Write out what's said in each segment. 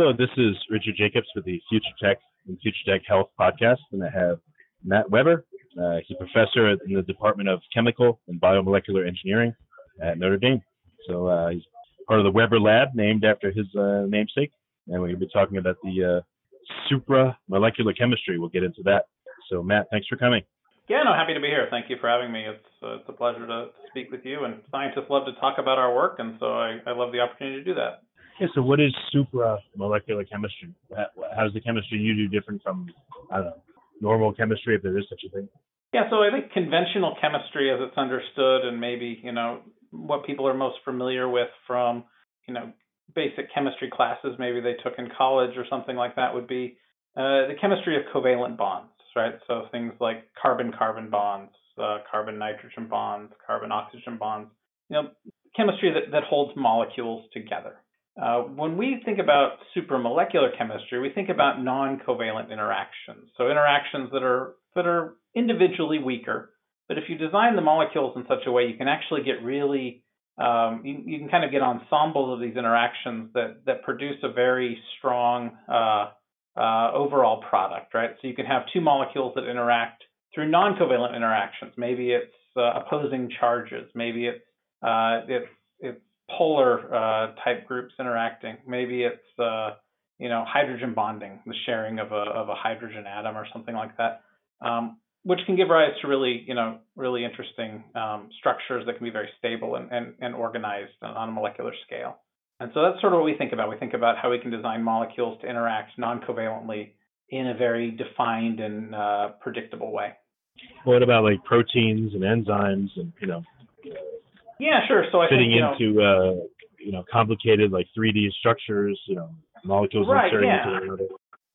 Hello, this is Richard Jacobs with the Future Tech and Future Tech Health podcast, and I have Matt Weber. Uh, he's a professor in the Department of Chemical and Biomolecular Engineering at Notre Dame. So uh, he's part of the Weber Lab, named after his uh, namesake, and we're going to be talking about the uh, supramolecular chemistry. We'll get into that. So Matt, thanks for coming. Yeah, no, happy to be here. Thank you for having me. It's uh, it's a pleasure to speak with you. And scientists love to talk about our work, and so I, I love the opportunity to do that. Yeah, so what is supramolecular chemistry? How does the chemistry you do different from, I don't know, normal chemistry, if there is such a thing? Yeah, so I think conventional chemistry, as it's understood, and maybe, you know, what people are most familiar with from, you know, basic chemistry classes maybe they took in college or something like that would be uh, the chemistry of covalent bonds, right? So things like carbon-carbon bonds, uh, carbon-nitrogen bonds, carbon-oxygen bonds, you know, chemistry that, that holds molecules together. Uh, when we think about supramolecular chemistry, we think about non-covalent interactions. So interactions that are that are individually weaker, but if you design the molecules in such a way, you can actually get really um, you, you, can kind of get ensembles of these interactions that that produce a very strong uh, uh, overall product, right? So you can have two molecules that interact through non-covalent interactions. Maybe it's uh, opposing charges. Maybe it's uh, it's it's polar uh, type groups interacting. Maybe it's uh, you know hydrogen bonding, the sharing of a of a hydrogen atom or something like that, um, which can give rise to really you know really interesting um, structures that can be very stable and, and, and organized on a molecular scale. And so that's sort of what we think about. We think about how we can design molecules to interact non-covalently in a very defined and uh, predictable way. What about like proteins and enzymes and you know yeah, sure. So I fitting think, into know, uh, you know complicated like 3D structures, you know molecules right, inserting yeah. into the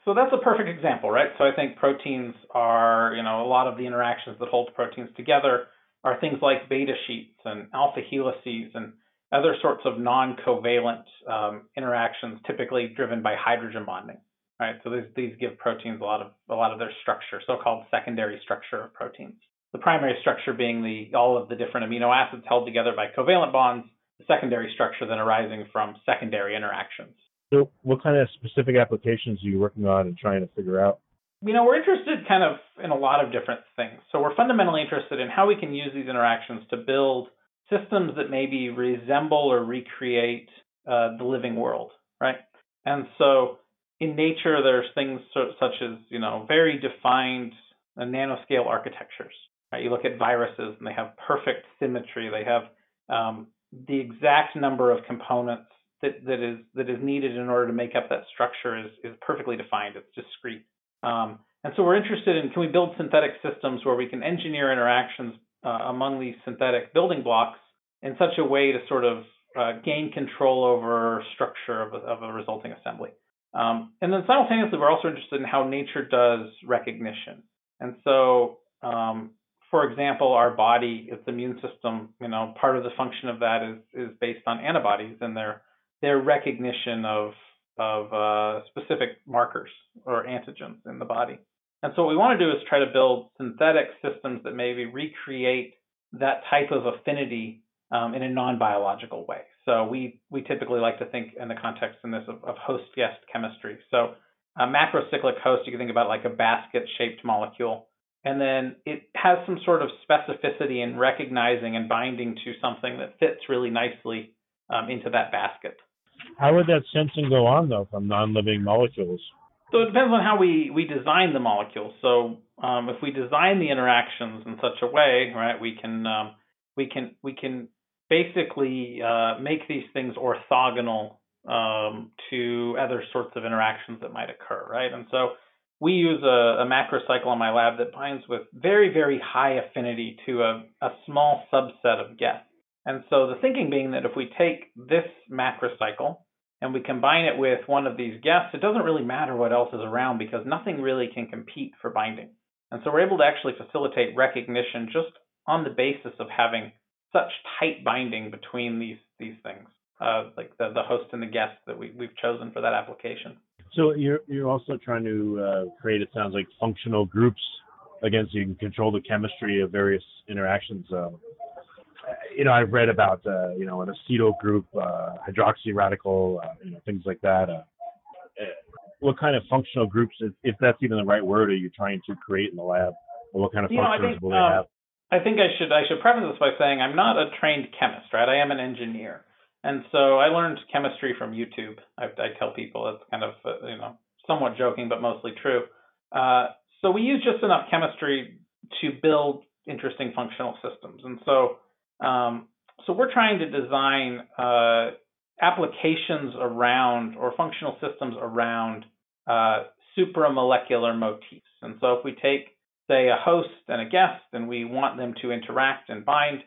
so that's a perfect example, right? So I think proteins are, you know, a lot of the interactions that hold proteins together are things like beta sheets and alpha helices and other sorts of non-covalent um, interactions, typically driven by hydrogen bonding, right? So these, these give proteins a lot of a lot of their structure, so-called secondary structure of proteins the primary structure being the all of the different amino acids held together by covalent bonds, the secondary structure then arising from secondary interactions. So, what kind of specific applications are you working on and trying to figure out? You know, we're interested kind of in a lot of different things. So, we're fundamentally interested in how we can use these interactions to build systems that maybe resemble or recreate uh, the living world, right? And so, in nature, there's things such as, you know, very defined uh, nanoscale architectures. Right? You look at viruses and they have perfect symmetry. They have um, the exact number of components that, that is that is needed in order to make up that structure is, is perfectly defined. It's discrete. Um, and so we're interested in can we build synthetic systems where we can engineer interactions uh, among these synthetic building blocks in such a way to sort of uh, gain control over structure of a, of a resulting assembly. Um, and then simultaneously, we're also interested in how nature does recognition. And so um, for example, our body, its immune system, you know, part of the function of that is is based on antibodies and their their recognition of of uh, specific markers or antigens in the body. And so what we want to do is try to build synthetic systems that maybe recreate that type of affinity um, in a non-biological way. So we we typically like to think in the context in this of, of host-guest chemistry. So a macrocyclic host, you can think about like a basket-shaped molecule and then it has some sort of specificity in recognizing and binding to something that fits really nicely um, into that basket. How would that sensing go on though from non-living molecules? So it depends on how we, we design the molecules. So um, if we design the interactions in such a way, right, we can um, we can we can basically uh, make these things orthogonal um, to other sorts of interactions that might occur, right? And so we use a, a macrocycle in my lab that binds with very very high affinity to a, a small subset of guests. And so the thinking being that if we take this macrocycle and we combine it with one of these guests, it doesn't really matter what else is around because nothing really can compete for binding. And so we're able to actually facilitate recognition just on the basis of having such tight binding between these these things, uh, like the, the host and the guest that we, we've chosen for that application. So you're you're also trying to uh, create, it sounds like, functional groups against you can control the chemistry of various interactions. Uh, you know, I've read about uh, you know an acetyl group, uh, hydroxy radical, uh, you know things like that. Uh, what kind of functional groups, if, if that's even the right word, are you trying to create in the lab, or what kind of you know, functions think, will they um, have? I think I should I should preface this by saying I'm not a trained chemist, right? I am an engineer, and so I learned chemistry from YouTube. I, I tell people it's kind of uh, you know somewhat joking, but mostly true. Uh, so we use just enough chemistry to build interesting functional systems, and so um, so we're trying to design uh, applications around or functional systems around uh, supramolecular motifs. And so if we take, say, a host and a guest, and we want them to interact and bind,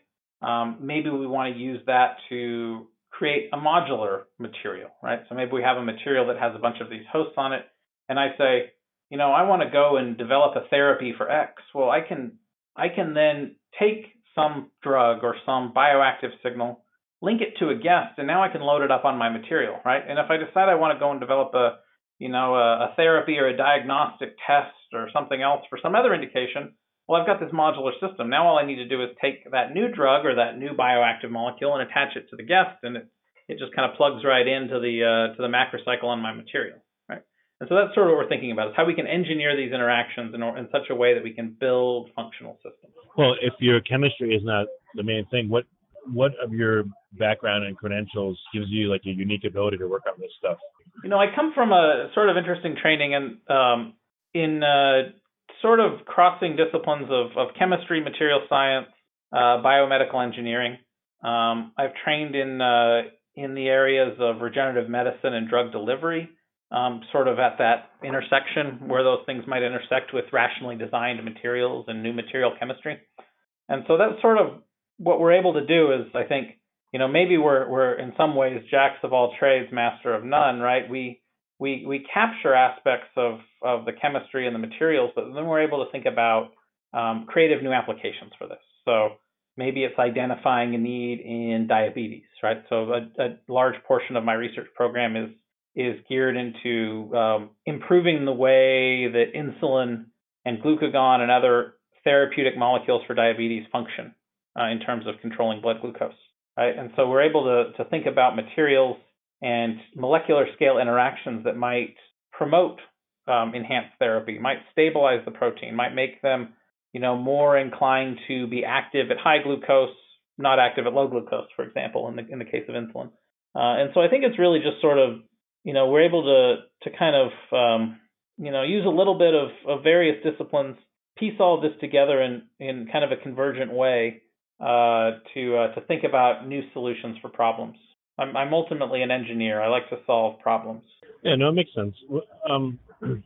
um, maybe we want to use that to create a modular material, right? So maybe we have a material that has a bunch of these hosts on it, and I say, you know, I want to go and develop a therapy for X. Well, I can I can then take some drug or some bioactive signal, link it to a guest, and now I can load it up on my material, right? And if I decide I want to go and develop a, you know, a, a therapy or a diagnostic test or something else for some other indication, well, I've got this modular system. Now all I need to do is take that new drug or that new bioactive molecule and attach it to the guest, and it it just kind of plugs right into the uh, to the macrocycle on my material. right? And so that's sort of what we're thinking about is how we can engineer these interactions in, in such a way that we can build functional systems. Well, if your chemistry is not the main thing, what what of your background and credentials gives you like a unique ability to work on this stuff? You know, I come from a sort of interesting training and um, in uh, sort of crossing disciplines of, of chemistry, material science, uh, biomedical engineering. Um, I've trained in uh, in the areas of regenerative medicine and drug delivery um, sort of at that intersection where those things might intersect with rationally designed materials and new material chemistry. And so that's sort of what we're able to do is I think, you know, maybe we're we're in some ways jacks of all trades, master of none, right? We we we capture aspects of of the chemistry and the materials, but then we're able to think about um, creative new applications for this. So maybe it's identifying a need in diabetes, right? So a, a large portion of my research program is is geared into um, improving the way that insulin and glucagon and other therapeutic molecules for diabetes function uh, in terms of controlling blood glucose. Right? And so we're able to, to think about materials and molecular scale interactions that might promote um, enhanced therapy, might stabilize the protein, might make them you know, more inclined to be active at high glucose, not active at low glucose, for example, in the in the case of insulin. Uh, and so I think it's really just sort of you know, we're able to to kind of um, you know use a little bit of, of various disciplines, piece all this together in in kind of a convergent way uh, to uh, to think about new solutions for problems. I'm, I'm ultimately an engineer. I like to solve problems. Yeah, no, it makes sense. Um,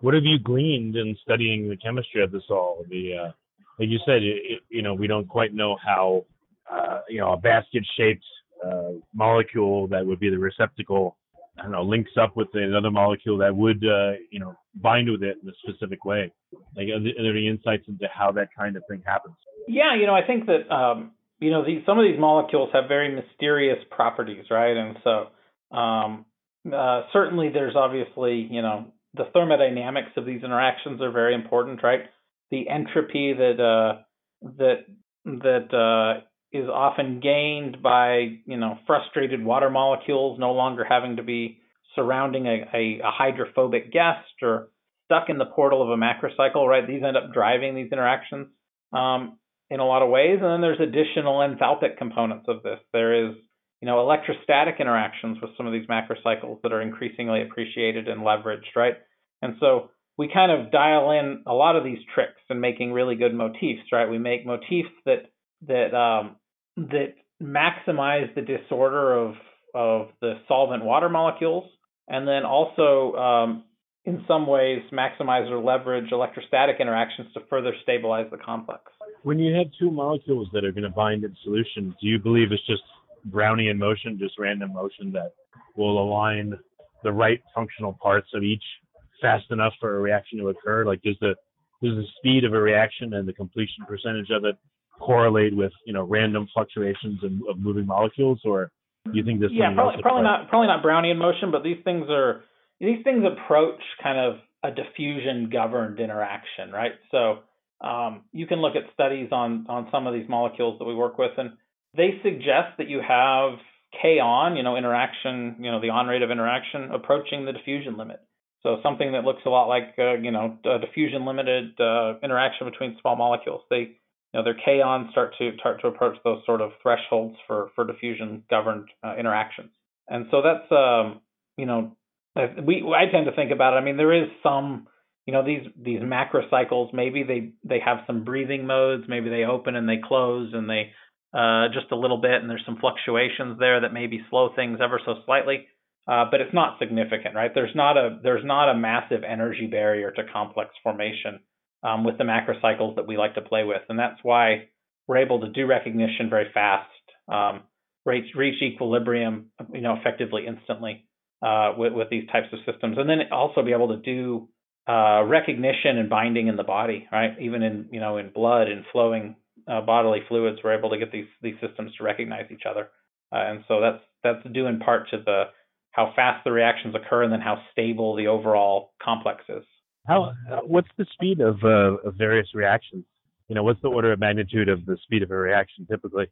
what have you gleaned in studying the chemistry of this all? The uh, like you said, it, you know, we don't quite know how uh, you know a basket-shaped uh, molecule that would be the receptacle I don't know, links up with another molecule that would, uh, you know, bind with it in a specific way? Like, are there, any insights into how that kind of thing happens? Yeah, you know, I think that, um, you know, these, some of these molecules have very mysterious properties, right? And so, um, uh, certainly there's obviously, you know, the thermodynamics of these interactions are very important, right? The entropy that, uh, that, that, uh, is often gained by you know frustrated water molecules no longer having to be surrounding a, a, a, hydrophobic guest or stuck in the portal of a macrocycle right these end up driving these interactions um, in a lot of ways and then there's additional enthalpic components of this there is you know, electrostatic interactions with some of these macrocycles that are increasingly appreciated and leveraged, right? And so we kind of dial in a lot of these tricks and making really good motifs, right? We make motifs that that um, that maximize the disorder of of the solvent water molecules, and then also um, in some ways maximize or leverage electrostatic interactions to further stabilize the complex. When you have two molecules that are going to bind in solution, do you believe it's just Brownian motion, just random motion that will align the right functional parts of each fast enough for a reaction to occur? Like, does the does the speed of a reaction and the completion percentage of it correlate with you know random fluctuations of, of moving molecules, or do you think this? Yeah, probably, probably not probably not Brownian motion, but these things are these things approach kind of a diffusion governed interaction, right? So um, you can look at studies on on some of these molecules that we work with, and they suggest that you have K on, you know, interaction, you know, the on rate of interaction approaching the diffusion limit. So something that looks a lot like, uh, you know, diffusion limited uh, interaction between small molecules. They, you know, their kaons start to start to approach those sort of thresholds for for diffusion governed uh, interactions. And so that's, um, you know, we I tend to think about it. I mean, there is some, you know, these these macrocycles. Maybe they they have some breathing modes. Maybe they open and they close and they uh, just a little bit, and there's some fluctuations there that maybe slow things ever so slightly. Uh, but it's not significant, right? There's not a there's not a massive energy barrier to complex formation um, with the macrocycles that we like to play with, and that's why we're able to do recognition very fast, um, reach reach equilibrium, you know, effectively instantly uh, with with these types of systems, and then also be able to do uh, recognition and binding in the body, right? Even in you know in blood and flowing uh, bodily fluids, we're able to get these these systems to recognize each other, uh, and so that's that's due in part to the how fast the reactions occur, and then how stable the overall complex is. How what's the speed of uh, of various reactions? You know, what's the order of magnitude of the speed of a reaction typically?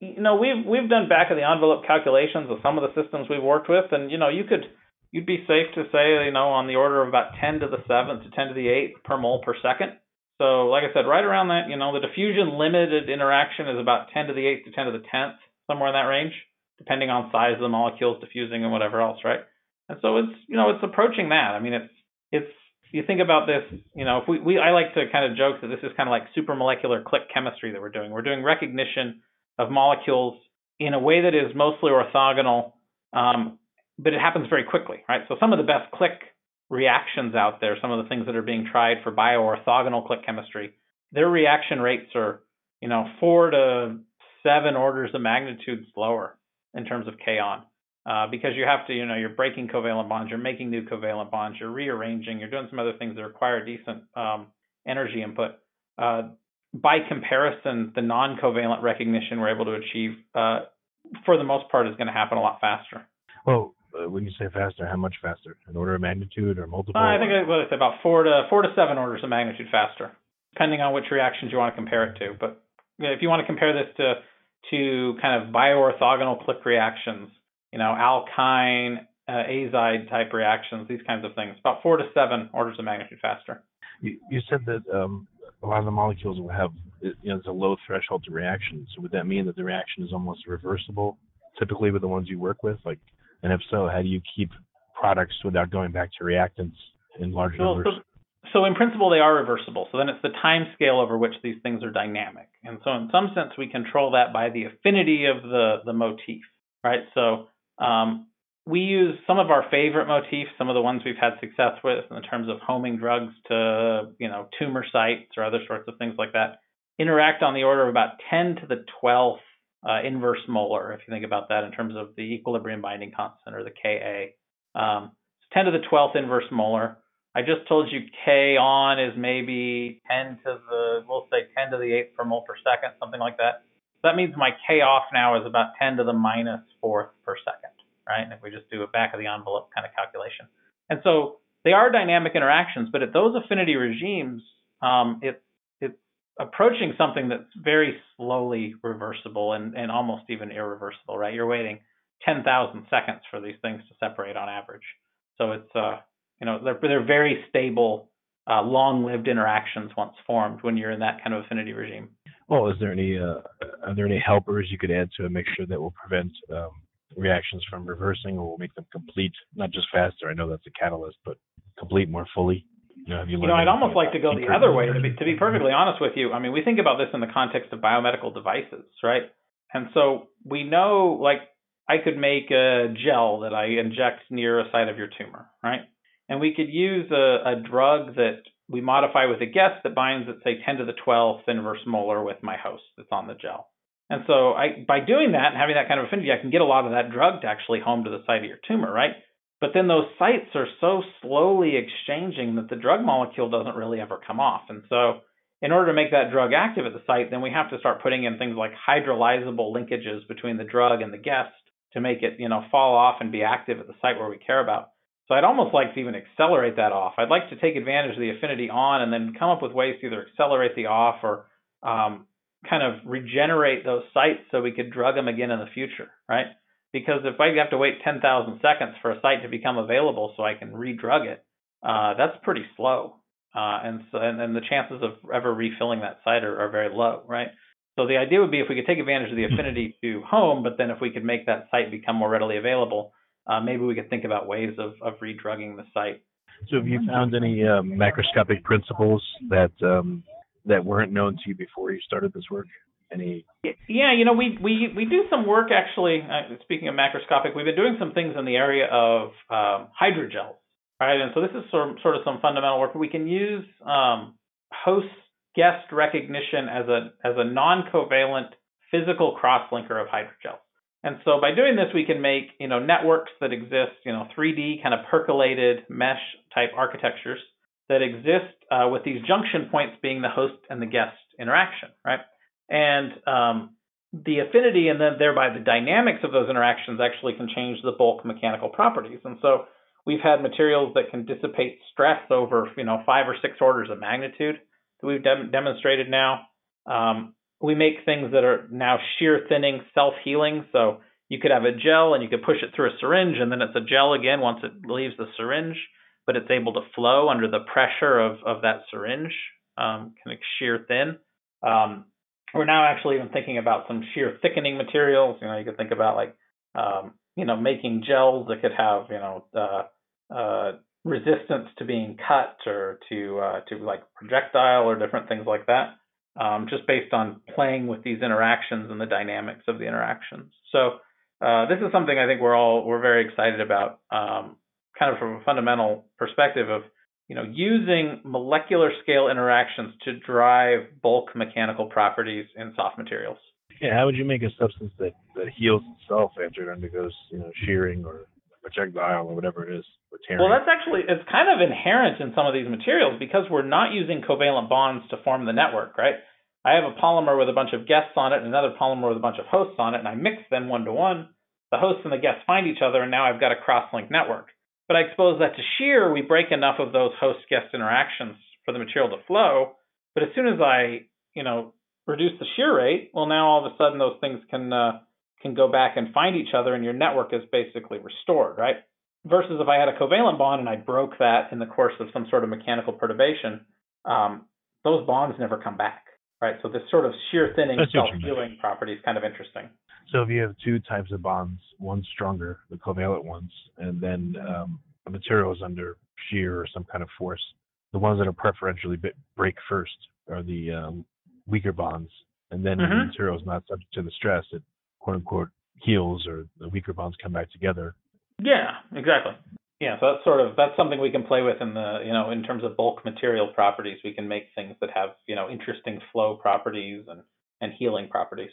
You know, we've we've done back of the envelope calculations of some of the systems we've worked with, and you know, you could you'd be safe to say, you know, on the order of about 10 to the seventh to 10 to the eighth per mole per second. So, like I said, right around that, you know, the diffusion limited interaction is about 10 to the 8th to 10 to the 10th, somewhere in that range, depending on size of the molecules diffusing and whatever else, right? And so it's, you know, it's approaching that. I mean, it's, it's, you think about this, you know, if we, we I like to kind of joke that this is kind of like supramolecular click chemistry that we're doing. We're doing recognition of molecules in a way that is mostly orthogonal, um, but it happens very quickly, right? So some of the best click reactions out there, some of the things that are being tried for bioorthogonal click chemistry, their reaction rates are, you know, four to seven orders of magnitude slower in terms of kaon. Uh, because you have to, you know, you're breaking covalent bonds, you're making new covalent bonds, you're rearranging, you're doing some other things that require decent um, energy input. Uh, by comparison, the non-covalent recognition we're able to achieve, uh, for the most part, is going to happen a lot faster. Well, uh, when you say faster, how much faster? An order of magnitude or multiple? Uh, I think what I say about four to four to seven orders of magnitude faster, depending on which reactions you want to compare it to. But if you want to compare this to to kind of bioorthogonal click reactions, you know, alkyne, uh, azide type reactions, these kinds of things, about four to seven orders of magnitude faster. You, you said that um, a lot of the molecules will have, you know, it's a low threshold to reaction. So would that mean that the reaction is almost reversible, typically with the ones you work with, like and if so, how do you keep products without going back to reactants in large so, numbers? So, so in principle, they are reversible. So then it's the time scale over which these things are dynamic. And so in some sense, we control that by the affinity of the, the motif, right? So um, we use some of our favorite motifs, some of the ones we've had success with in terms of homing drugs to, you know, tumor sites or other sorts of things like that, interact on the order of about 10 to the 12th uh, inverse molar, if you think about that in terms of the equilibrium binding constant or the Ka. Um, 10 to the 12th inverse molar. I just told you K on is maybe 10 to the, we'll say 10 to the 8th per mole per second, something like that. That means my K off now is about 10 to the minus minus fourth per second, right? And if we just do a back of the envelope kind of calculation. And so they are dynamic interactions, but at those affinity regimes, um, it, approaching something that's very slowly reversible and, and almost even irreversible, right? You're waiting 10,000 seconds for these things to separate on average. So it's, uh, you know, they're, they're very stable, uh, long lived interactions once formed when you're in that kind of affinity regime. Well, is there any uh, are there any helpers you could add to make sure that will prevent um, reactions from reversing or will make them complete, not just faster? I know that's a catalyst, but complete more fully. You you know I'd almost like to go the other way. To be, to be perfectly honest with you, I mean, we think about this in the context of biomedical devices, right? And so we know, like, I could make a gel that I inject near a site of your tumor, right? And we could use a, a drug that we modify with a guest that binds at say 10 to the 12th inverse molar with my host that's on the gel. And so I, by doing that and having that kind of affinity, I can get a lot of that drug to actually home to the site of your tumor, right? But then those sites are so slowly exchanging that the drug molecule doesn't really ever come off. And so in order to make that drug active at the site, then we have to start putting in things like hydrolyzable linkages between the drug and the guest to make it, you know, fall off and be active at the site where we care about. So I'd almost like to even accelerate that off. I'd like to take advantage of the affinity on and then come up with ways to either accelerate the off or um, kind of regenerate those sites so we could drug them again in the future, right? Because if I have to wait 10,000 seconds for a site to become available so I can redrug it, uh, that's pretty slow. Uh, and so and, and, the chances of ever refilling that site are, are very low, right? So the idea would be if we could take advantage of the hmm. affinity to home, but then if we could make that site become more readily available, uh, maybe we could think about ways of, of redrugging the site. So have you found any um, macroscopic principles that um, that weren't known to you before you started this work? Any? Yeah, you know, we we we do some work actually. Uh, speaking of macroscopic, we've been doing some things in the area of um, hydrogels, right? And so this is sort of, sort of some fundamental work. We can use um, host guest recognition as a as a non-covalent physical crosslinker of hydrogels. And so by doing this, we can make you know networks that exist, you know, 3D kind of percolated mesh type architectures that exist uh, with these junction points being the host and the guest interaction, right? And um, the affinity and then thereby the dynamics of those interactions actually can change the bulk mechanical properties. And so we've had materials that can dissipate stress over you know five or six orders of magnitude that we've de- demonstrated now. Um, we make things that are now shear thinning, self healing. So you could have a gel and you could push it through a syringe, and then it's a gel again once it leaves the syringe, but it's able to flow under the pressure of, of that syringe, um, kind of shear thin. Um, we're now actually even thinking about some shear thickening materials. You know, you could think about like, um, you know, making gels that could have, you know, uh, uh, resistance to being cut or to uh, to like projectile or different things like that um, just based on playing with these interactions and the dynamics of the interactions. So uh, this is something I think we're all we're very excited about, um, kind of from a fundamental perspective of you know using molecular scale interactions to drive bulk mechanical properties in soft materials. Yeah, how would you make a substance that, that heals itself after it undergoes you know shearing or projectile or whatever it is? Well, that's actually it's kind of inherent in some of these materials because we're not using covalent bonds to form the network, right? I have a polymer with a bunch of guests on it and another polymer with a bunch of hosts on it, and I mix them one to one. The hosts and the guests find each other, and now I've got a cross-linked network. But I expose that to shear, we break enough of those host-guest interactions for the material to flow. But as soon as I, you know, reduce the shear rate, well, now all of a sudden those things can uh, can go back and find each other, and your network is basically restored, right? Versus if I had a covalent bond and I broke that in the course of some sort of mechanical perturbation, um, those bonds never come back, right? So this sort of shear thinning, self-healing property is kind of interesting. So if you have two types of bonds, one stronger, the covalent ones, and then um, the material is under shear or some kind of force, the ones that are preferentially break first are the um, weaker bonds, and then mm-hmm. the material is not subject to the stress, it quote unquote heals or the weaker bonds come back together. Yeah, exactly. Yeah, so that's sort of that's something we can play with in the you know in terms of bulk material properties. We can make things that have you know interesting flow properties and and healing properties.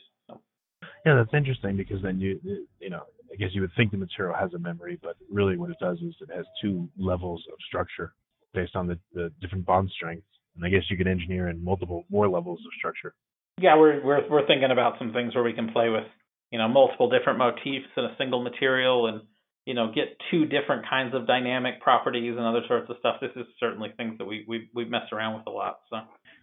Yeah, that's interesting because then you uh, you know I guess you would think the material has a memory, but really what it does is it has two levels of structure based on the, the different bond strengths. And I guess you could engineer in multiple more levels of structure. Yeah, we're we're we're thinking about some things where we can play with you know multiple different motifs in a single material and you know get two different kinds of dynamic properties and other sorts of stuff this is certainly things that we we we mess around with a lot so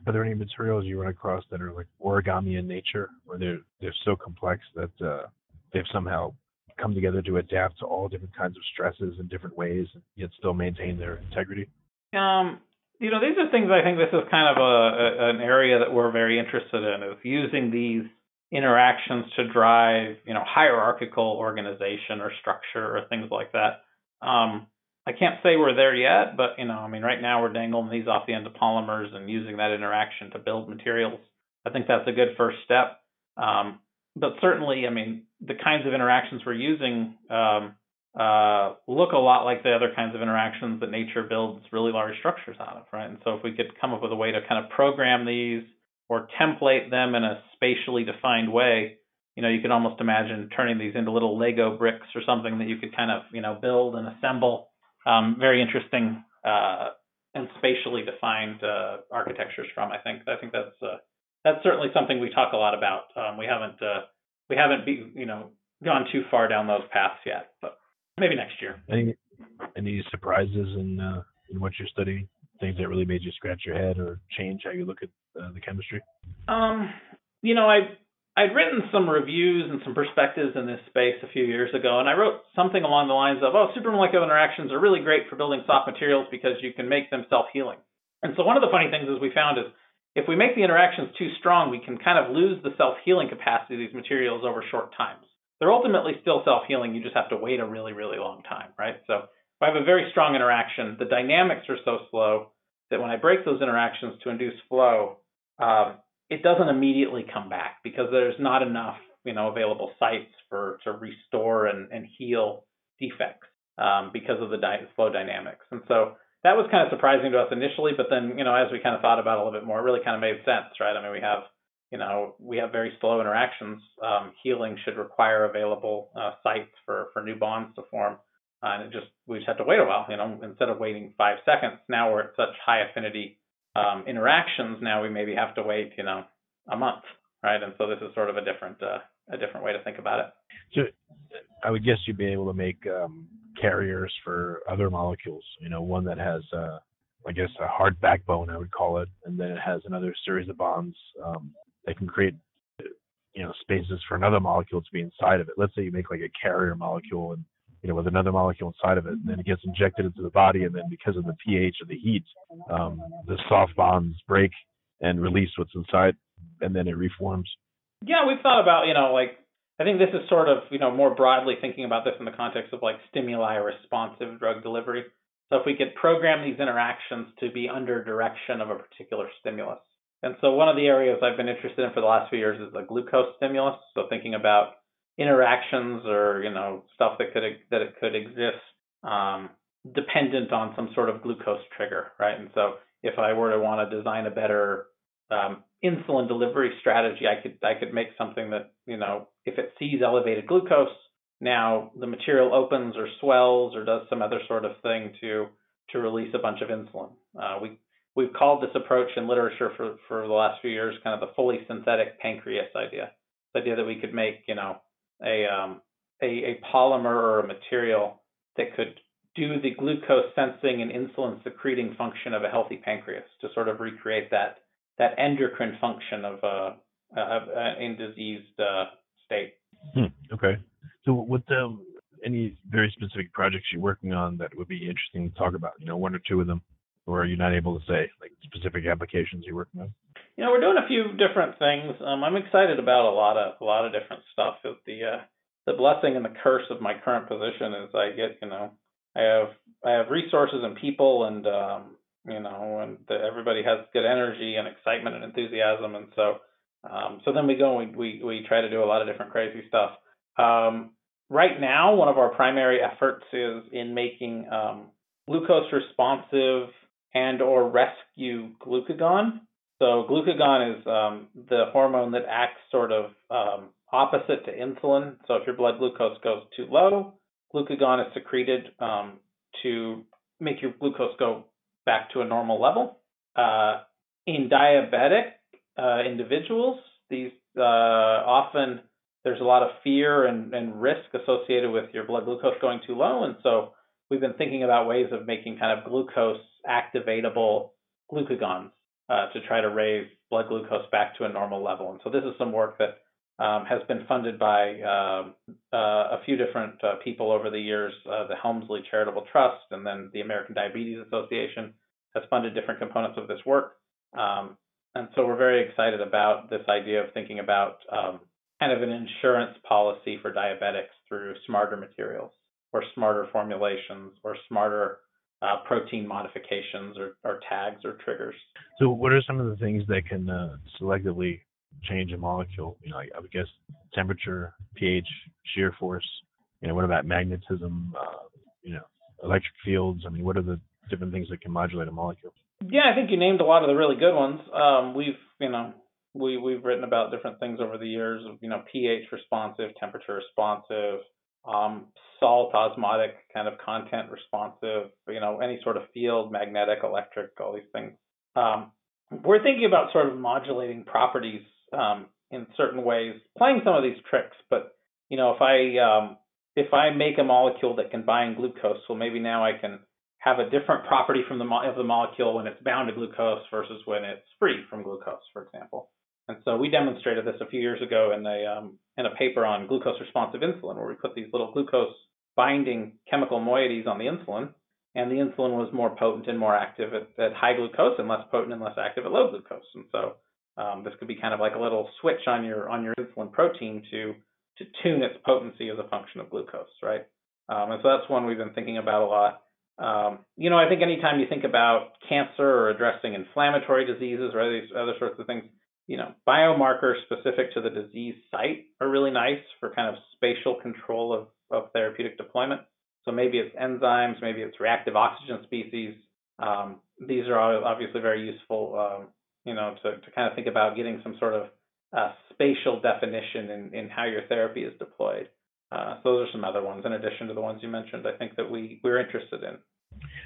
are there any materials you run across that are like origami in nature where they're they're so complex that uh, they've somehow come together to adapt to all different kinds of stresses in different ways and yet still maintain their integrity um you know, these are things I think this is kind of a, a an area that we're very interested in is using these interactions to drive, you know, hierarchical organization or structure or things like that. Um, I can't say we're there yet, but you know, I mean, right now we're dangling these off the end of polymers and using that interaction to build materials. I think that's a good first step. Um, but certainly, I mean, the kinds of interactions we're using um, uh, look a lot like the other kinds of interactions that nature builds really large structures out of, right? And so if we could come up with a way to kind of program these or template them in a spatially defined way, you know, you could almost imagine turning these into little Lego bricks or something that you could kind of, you know, build and assemble. Um, very interesting uh, and spatially defined uh, architectures from. I think. I think that's uh, that's certainly something we talk a lot about. Um, we haven't uh, we haven't be, you know gone too far down those paths yet, but maybe next year. Any any surprises in uh, in what you're studying? Things that really made you scratch your head or change how you look at uh, the chemistry? Um, you know, I I'd written some reviews and some perspectives in this space a few years ago, and I wrote something along the lines of, "Oh, supermolecular interactions are really great for building soft materials because you can make them self-healing." And so one of the funny things is we found is if we make the interactions too strong, we can kind of lose the self-healing capacity of these materials over short times they're ultimately still self-healing. You just have to wait a really, really long time, right? So if I have a very strong interaction, the dynamics are so slow that when I break those interactions to induce flow, um, it doesn't immediately come back because there's not enough, you know, available sites for to restore and, and heal defects um, because of the di- flow dynamics. And so that was kind of surprising to us initially, but then, you know, as we kind of thought about it a little bit more, it really kind of made sense, right? I mean, we have you know, we have very slow interactions. Um, healing should require available uh, sites for, for new bonds to form. Uh, and it just, we just have to wait a while, you know, instead of waiting five seconds, now we're at such high affinity um, interactions. Now we maybe have to wait, you know, a month, right? And so this is sort of a different, uh, a different way to think about it. So I would guess you'd be able to make um, carriers for other molecules, you know, one that has, uh, I guess, a hard backbone, I would call it, and then it has another series of bonds um, they can create you know spaces for another molecule to be inside of it. Let's say you make like a carrier molecule and you know with another molecule inside of it, and then it gets injected into the body, and then because of the pH or the heat, um, the soft bonds break and release what's inside, and then it reforms. Yeah, we've thought about you know like I think this is sort of you know more broadly thinking about this in the context of like stimuli responsive drug delivery. So if we could program these interactions to be under direction of a particular stimulus, and so one of the areas I've been interested in for the last few years is the glucose stimulus. So thinking about interactions or you know stuff that could that it could exist um, dependent on some sort of glucose trigger, right? And so if I were to want to design a better um, insulin delivery strategy, I could I could make something that you know if it sees elevated glucose, now the material opens or swells or does some other sort of thing to to release a bunch of insulin. Uh, we we've called this approach in literature for, for the last few years kind of the fully synthetic pancreas idea. The idea that we could make, you know, a, um, a, a polymer or a material that could do the glucose sensing and insulin secreting function of a healthy pancreas to sort of recreate that that endocrine function of a, a, a in diseased uh, state. Hmm, okay. So, with um, any very specific projects you're working on that would be interesting to talk about? You know, one or two of them or are you not able to say like specific applications you're working on? You know, we're doing a few different things. Um, I'm excited about a lot of a lot of different stuff. The uh, the blessing and the curse of my current position is I get you know I have I have resources and people and um, you know and the, everybody has good energy and excitement and enthusiasm and so um, so then we go and we, we we try to do a lot of different crazy stuff. Um, right now, one of our primary efforts is in making um, glucose responsive and or rescue glucagon. So glucagon is um, the hormone that acts sort of um, opposite to insulin. So if your blood glucose goes too low, glucagon is secreted um, to make your glucose go back to a normal level. Uh, in diabetic uh, individuals, these uh, often there's a lot of fear and, and risk associated with your blood glucose going too low, and so we've been thinking about ways of making kind of glucose activatable glucagons uh, to try to raise blood glucose back to a normal level. And so this is some work that um, has been funded by uh, uh, a few different uh, people over the years. Uh, the Helmsley Charitable Trust and then the American Diabetes Association has funded different components of this work. Um, and so we're very excited about this idea of thinking about um, kind of an insurance policy for diabetics through smarter materials or smarter formulations or smarter uh, protein modifications or, or, tags or triggers. So, what are some of the things that can uh, selectively change a molecule? You know, I, I, would guess temperature, pH, shear force. You know, what about magnetism? Uh, you know, electric fields. I mean, what are the different things that can modulate a molecule? Yeah, I think you named a lot of the really good ones. Um, we've, you know, we we've written about different things over the years of, you know, pH responsive, temperature responsive, um, salt osmotic kind of content responsive, you know, any sort of field, magnetic, electric, all these things. Um, we're thinking about sort of modulating properties um, in certain ways, playing some of these tricks. But you know, if I um, if I make a molecule that can bind glucose, well, maybe now I can have a different property from the mo- of the molecule when it's bound to glucose versus when it's free from glucose, for example. And so we demonstrated this a few years ago in a um, in a paper on glucose responsive insulin, where we put these little glucose binding chemical moieties on the insulin, and the insulin was more potent and more active at, at high glucose and less potent and less active at low glucose. And so um, this could be kind of like a little switch on your on your insulin protein to to tune its potency as a function of glucose, right? Um, and so that's one we've been thinking about a lot. Um, you know, I think anytime you think about cancer or addressing inflammatory diseases or other, other sorts of things, you know, biomarkers specific to the disease site are really nice for kind of spatial control of, of therapeutic deployment. So maybe it's enzymes, maybe it's reactive oxygen species. Um, these are obviously very useful, um, you know, to, to kind of think about getting some sort of uh, spatial definition in, in how your therapy is deployed. Uh, so those are some other ones in addition to the ones you mentioned. I think that we we're interested in.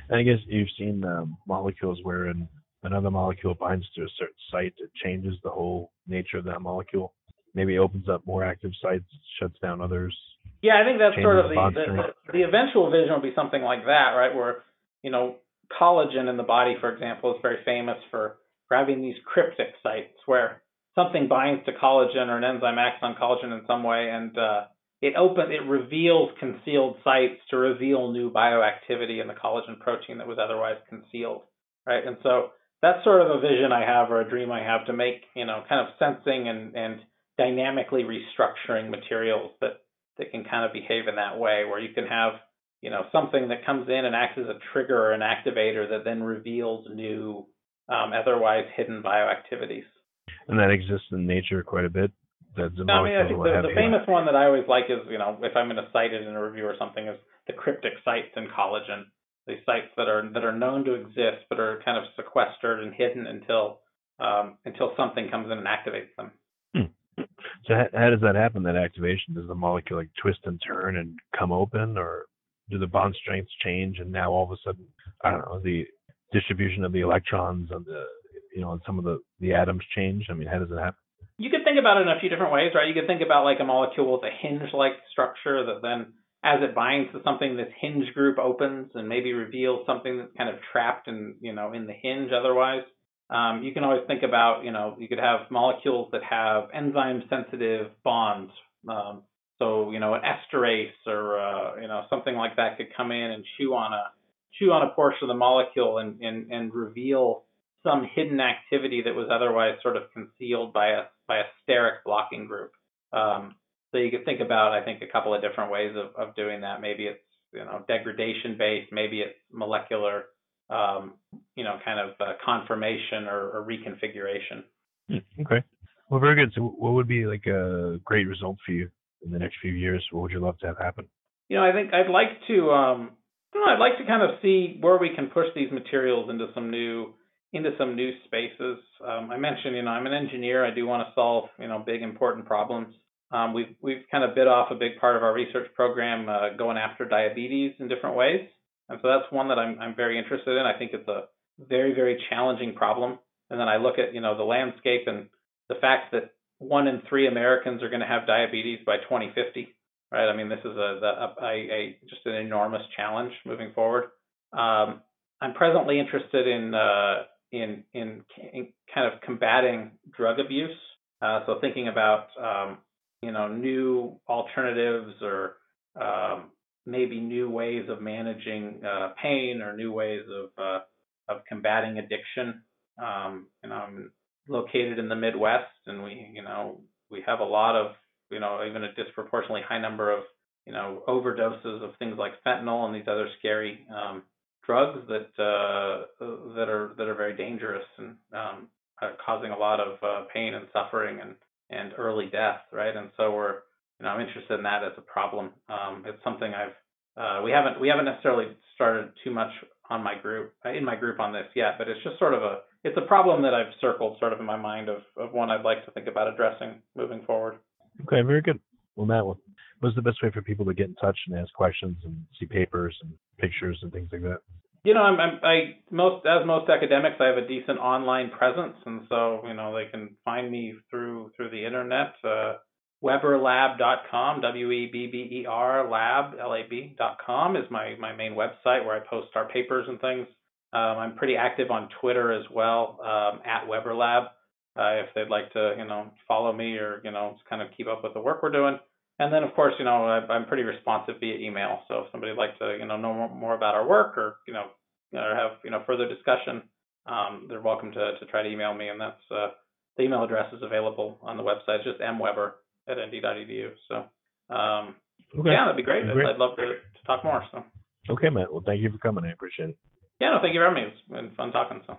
And I guess you've seen um, molecules wherein another molecule binds to a certain site, it changes the whole nature of that molecule. Maybe opens up more active sites, shuts down others. Yeah, I think that's sort of the, the, the eventual vision will be something like that, right? Where you know collagen in the body, for example, is very famous for having these cryptic sites where something binds to collagen or an enzyme acts on collagen in some way, and uh, it opens, it reveals concealed sites to reveal new bioactivity in the collagen protein that was otherwise concealed, right? And so that's sort of a vision I have or a dream I have to make, you know, kind of sensing and and dynamically restructuring materials that that can kind of behave in that way, where you can have, you know, something that comes in and acts as a trigger or an activator that then reveals new, um, otherwise hidden bioactivities. And that exists in nature quite a bit. That's no, I mean, I think the, the famous one that I always like is, you know, if I'm going to cite it in a review or something, is the cryptic sites in collagen. These sites that are that are known to exist, but are kind of sequestered and hidden until um, until something comes in and activates them. Hmm. So how, how does that happen? That activation does the molecule like twist and turn and come open, or do the bond strengths change and now all of a sudden I don't know the distribution of the electrons and the you know on some of the the atoms change? I mean, how does it happen? you could think about it in a few different ways, right? You could think about like a molecule with a hinge-like structure that then, as it binds to something, this hinge group opens and maybe reveals something that's kind of trapped in, you know, in the hinge otherwise. Um, you can always think about, you know, you could have molecules that have enzyme-sensitive bonds. Um, so, you know, an esterase or, uh, you know, something like that could come in and chew on a chew on a portion of the molecule and, and, and reveal some hidden activity that was otherwise sort of concealed by a by a steric blocking group. Um, so you could think about, I think, a couple of different ways of, of doing that. Maybe it's you know degradation based, maybe it's molecular, um, you know, kind of uh, conformation or, or reconfiguration. Hmm, okay. Well, very good. So, what would be like a great result for you in the next few years? What would you love to have happen? You know, I think I'd like to. Um, know, I'd like to kind of see where we can push these materials into some new into some new spaces. Um, I mentioned, you know, I'm an engineer. I do want to solve, you know, big important problems. Um, we've we've kind of bit off a big part of our research program uh, going after diabetes in different ways, and so that's one that I'm I'm very interested in. I think it's a very very challenging problem. And then I look at you know the landscape and the fact that one in three Americans are going to have diabetes by 2050. Right? I mean, this is a, a, a, just an enormous challenge moving forward. Um, I'm presently interested in uh, in, in, in kind of combating drug abuse. Uh, so thinking about um, you know new alternatives or um, maybe new ways of managing uh, pain or new ways of uh, of combating addiction. Um, you know, I'm located in the Midwest, and we, you know, we have a lot of, you know, even a disproportionately high number of, you know, overdoses of things like fentanyl and these other scary um, drugs that uh, that are that are very dangerous and um, are causing a lot of uh, pain and suffering and and early death, right? And so we're, you know, I'm interested in that as a problem. Um, it's something I've uh, we haven't we haven't necessarily started too much on my group in my group on this yet, but it's just sort of a it's a problem that I've circled sort of in my mind of of one I'd like to think about addressing moving forward. Okay, very good. Well, Matt, what's the best way for people to get in touch and ask questions and see papers and pictures and things like that? You know, I'm, I'm I most as most academics, I have a decent online presence, and so you know they can find me through through the internet. Uh, WebberLab.com, W-E-B-B-E-R lab, L-A-B dot com is my, my main website where I post our papers and things. Um, I'm pretty active on Twitter as well, um, at WebberLab, uh, if they'd like to, you know, follow me or, you know, kind of keep up with the work we're doing. And then, of course, you know, I, am pretty responsive via email. So if somebody'd like to, you know, know more, more about our work or, you know, or have, you know, further discussion, um, they're welcome to, to try to email me. And that's, uh, the email address is available on the website. It's just mwebber at nd.edu. So, um, okay. yeah, that'd be great. great. I'd, I'd, love to, to talk more. So. Okay, Matt. Well, thank you for coming. I appreciate it. Yeah, no, thank you for having me. It's been fun talking. So.